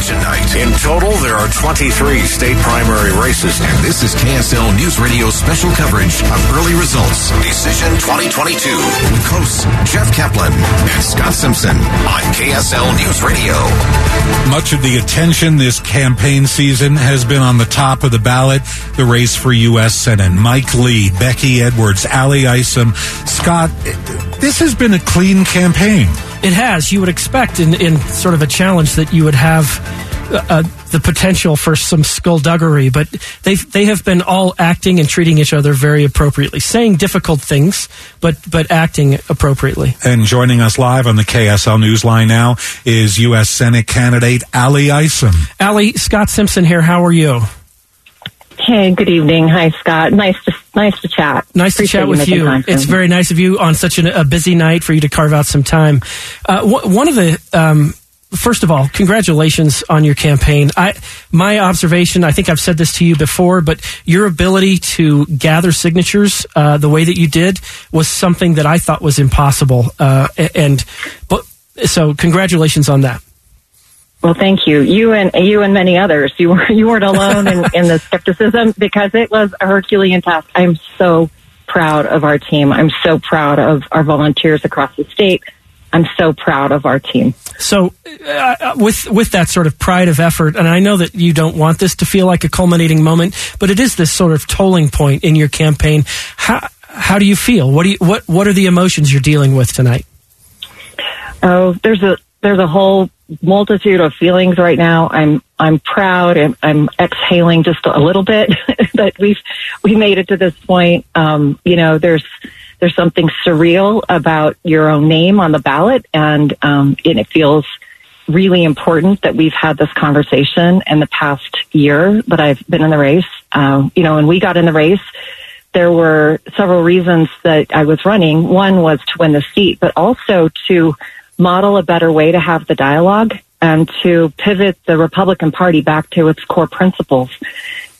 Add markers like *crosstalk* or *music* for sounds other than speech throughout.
Election night. In total, there are 23 state primary races. And this is KSL News Radio special coverage of early results. Decision 2022 with hosts Jeff Caplan and Scott Simpson on KSL News Radio. Much of the attention this campaign season has been on the top of the ballot, the race for U.S. Senate. Mike Lee, Becky Edwards, Ally Isom. Scott, this has been a clean campaign. It has. You would expect in, in sort of a challenge that you would have uh, uh, the potential for some skullduggery, but they they have been all acting and treating each other very appropriately, saying difficult things, but but acting appropriately. And joining us live on the KSL Newsline now is U.S. Senate candidate Ally Isom. Ally, Scott Simpson here. How are you? Hey, good evening. Hi, Scott. Nice to nice to chat. Nice to chat with you. It's very nice of you on such an, a busy night for you to carve out some time. Uh, w- one of the um, first of all, congratulations on your campaign. I, my observation, I think I've said this to you before, but your ability to gather signatures uh, the way that you did was something that I thought was impossible. Uh, and but so, congratulations on that. Well, thank you. You and you and many others. You were you weren't alone in, in the skepticism because it was a Herculean task. I'm so proud of our team. I'm so proud of our volunteers across the state. I'm so proud of our team. So, uh, with with that sort of pride of effort, and I know that you don't want this to feel like a culminating moment, but it is this sort of tolling point in your campaign. How how do you feel? What do you what what are the emotions you're dealing with tonight? Oh, there's a there's a whole multitude of feelings right now. I'm I'm proud and I'm exhaling just a little bit *laughs* that we've we made it to this point. Um, you know, there's there's something surreal about your own name on the ballot, and um, and it feels really important that we've had this conversation in the past year that I've been in the race. Um, you know, when we got in the race, there were several reasons that I was running. One was to win the seat, but also to model a better way to have the dialogue and to pivot the Republican Party back to its core principles.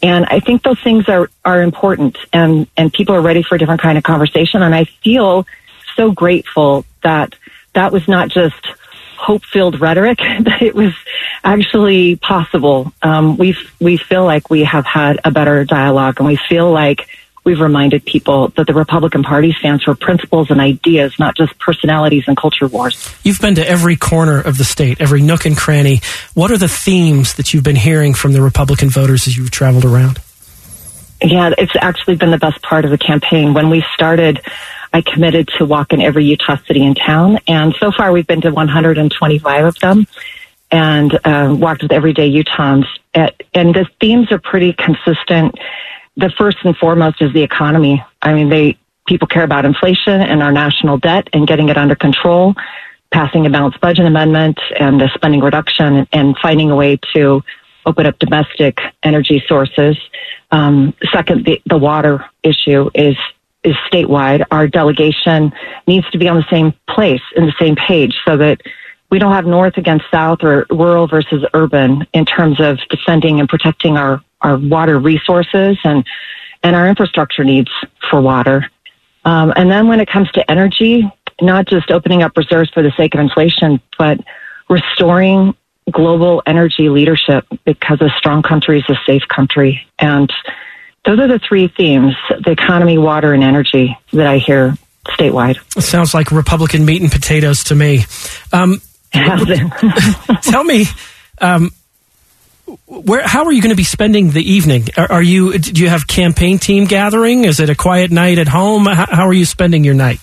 And I think those things are, are important and, and people are ready for a different kind of conversation. And I feel so grateful that that was not just hope filled rhetoric, *laughs* that it was actually possible. Um, we we feel like we have had a better dialogue and we feel like we've reminded people that the Republican Party stands for principles and ideas, not just personalities and culture wars. You've been to every corner of the state, every nook and cranny. What are the themes that you've been hearing from the Republican voters as you've traveled around? Yeah, it's actually been the best part of the campaign. When we started, I committed to walk in every Utah city and town, and so far we've been to 125 of them and uh, walked with everyday Utahns. And the themes are pretty consistent the first and foremost is the economy. I mean, they people care about inflation and our national debt and getting it under control, passing a balanced budget amendment and the spending reduction, and finding a way to open up domestic energy sources. Um, second, the, the water issue is is statewide. Our delegation needs to be on the same place in the same page so that we don't have north against south or rural versus urban in terms of defending and protecting our our water resources and and our infrastructure needs for water. Um, and then when it comes to energy, not just opening up reserves for the sake of inflation, but restoring global energy leadership because a strong country is a safe country. And those are the three themes the economy, water, and energy that I hear statewide. It sounds like Republican meat and potatoes to me. Um, *laughs* *laughs* tell me, um, where how are you going to be spending the evening? Are, are, you do you have campaign team gathering? Is it a quiet night at home? How, how are you spending your night?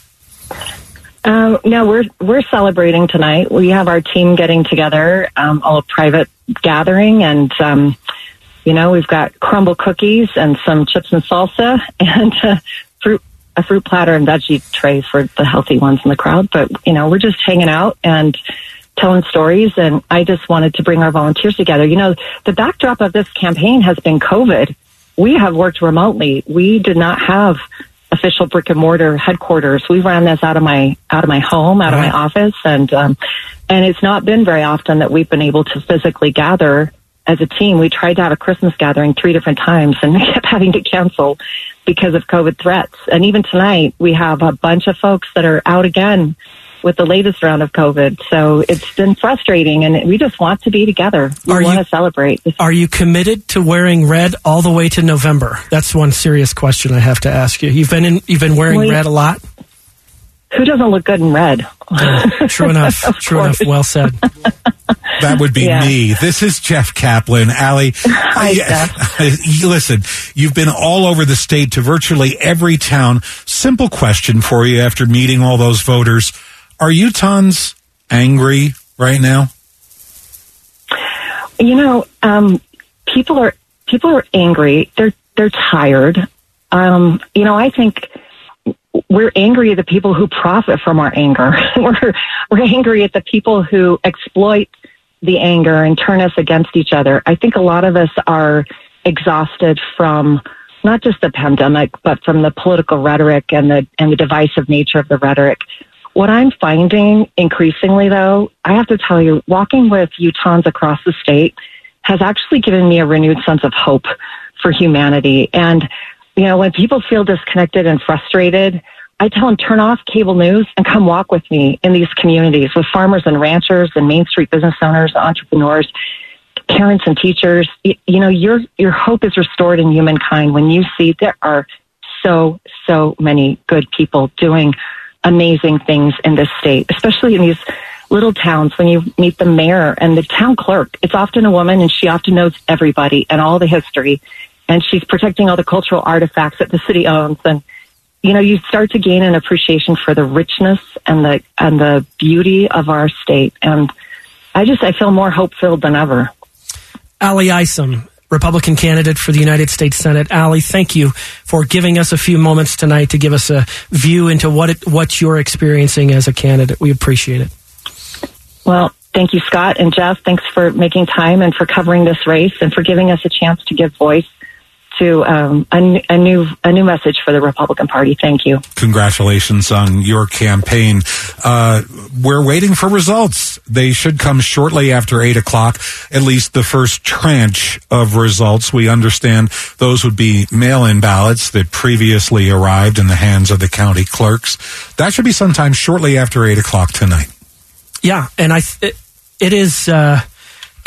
Um, no, we're we're celebrating tonight. We have our team getting together, um, all a private gathering, and um, you know we've got Crumbl cookies and some chips and salsa *laughs* and uh, fruit a fruit platter and veggie trays for the healthy ones in the crowd. But you know we're just hanging out and telling stories, and I just wanted to bring our volunteers together. You know, the backdrop of this campaign has been COVID. We have worked remotely. We did not have official brick and mortar headquarters. We ran this out of my out of my home, out right. of my office, and um, and it's not been very often that we've been able to physically gather as a team. We tried to have a Christmas gathering three different times and *laughs* kept having to cancel because of COVID threats. And even tonight, we have a bunch of folks that are out again with the latest round of COVID. So it's been frustrating, and we just want to be together. We are want you, to celebrate. Are you committed to wearing red all the way to November? That's one serious question I have to ask you. You've been in, you've been wearing well, red a lot. Who doesn't look good in red? *laughs* true enough. *laughs* true enough. Well said. *laughs* That would be yeah. me. This is Jeff Caplan. Ally, Hi, Jeff. listen, you've been all over the state to virtually every town. Simple question for you after meeting all those voters. Are Utahns angry right now? You know, um, people are people are angry. They're they're tired. Um, you know, I think we're angry at the people who profit from our anger. *laughs* we're we're angry at the people who exploit the anger and turn us against each other. I think a lot of us are exhausted from not just the pandemic, but from the political rhetoric and the and the divisive nature of the rhetoric. What I'm finding increasingly, though, I have to tell you, walking with Utahns across the state has actually given me a renewed sense of hope for humanity. And, you know, when people feel disconnected and frustrated, I tell them turn off cable news and come walk with me in these communities with farmers and ranchers and Main Street business owners, entrepreneurs, parents and teachers. You, you know, your your hope is restored in humankind when you see there are so so many good people doing amazing things in this state, especially in these little towns when you meet the mayor and the town clerk. It's often a woman and she often knows everybody and all the history and she's protecting all the cultural artifacts that the city owns and you know you start to gain an appreciation for the richness and the and the beauty of our state and I just I feel more hope filled than ever. Ally Isom, Republican candidate for the United States Senate. Ally, thank you for giving us a few moments tonight to give us a view into what it, what you're experiencing as a candidate. We appreciate it. Well, thank you, Scott and Jeff. Thanks for making time and for covering this race and for giving us a chance to give voice to um, a, a, new a new message for the Republican Party. Thank you. Congratulations on your campaign. Uh, we're waiting for results. They should come shortly after eight o'clock. At least the first tranche of results. We understand those would be mail-in ballots that previously arrived in the hands of the county clerks. That should be sometime shortly after eight o'clock tonight. Yeah, and I it, it is. Uh,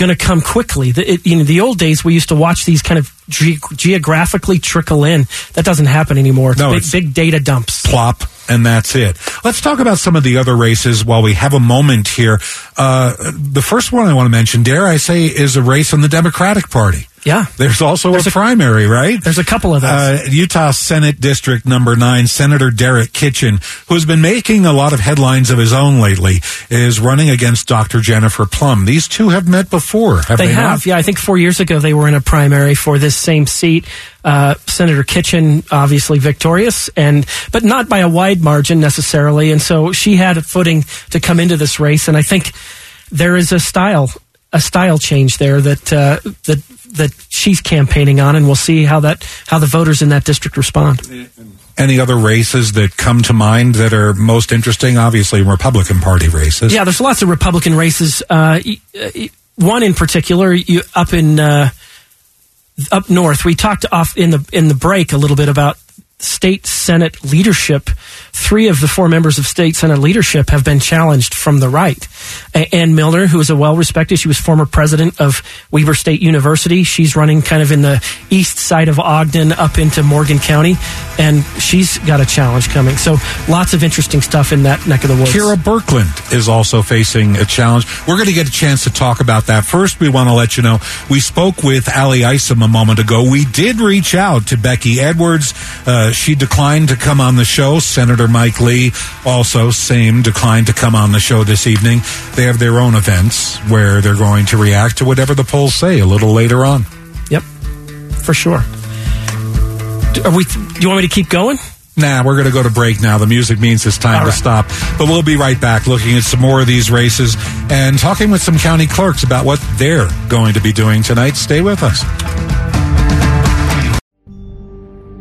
going to come quickly. The, it, you know, the old days we used to watch these kind of ge- geographically trickle in. That doesn't happen anymore. It's no, big, it's big data dumps. Plop, and that's it. Let's talk about some of the other races while we have a moment here. Uh, the first one I want to mention, dare I say, is a race in the Democratic Party. Yeah. There's also there's a, a, primary, right? There's a couple of those. Uh, Utah Senate District number nine, Senator Derek Kitchen, who's been making a lot of headlines of his own lately, is running against Dr. Jennifer Plumb. These two have met before, have they, they have, not? yeah. I think four years ago they were in a primary for this same seat. Uh, Senator Kitchen, obviously victorious, and but not by a wide margin necessarily. And so she had a footing to come into this race, and I think there is a style a style change there that uh, that that she's campaigning on, and we'll see how that how the voters in that district respond. Any other races that come to mind that are most interesting? Obviously, Republican Party races. Yeah, there's lots of Republican races. Uh, one in particular, you, up in uh, up north. We talked off in the in the break a little bit about state Senate leadership, three of the four members of state Senate leadership have been challenged from the right. Ann Millner, who is a well respected, she was former president of Weber State University. She's running kind of in the east side of Ogden up into Morgan County, and she's got a challenge coming. So lots of interesting stuff in that neck of the woods. Kera Birkeland is also facing a challenge. We're going to get a chance to talk about that. First, we want to let you know we spoke with Ally Isom a moment ago. We did reach out to Becky Edwards. Uh, Uh, she declined to come on the show. Senator Mike Lee also same declined to come on the show this evening. They have their own events where they're going to react to whatever the polls say a little later on. Yep, for sure. Are we? Do you want me to keep going? Nah, we're going to go to break now. The music means it's time right. to stop. But we'll be right back looking at some more of these races and talking with some county clerks about what they're going to be doing tonight. Stay with us.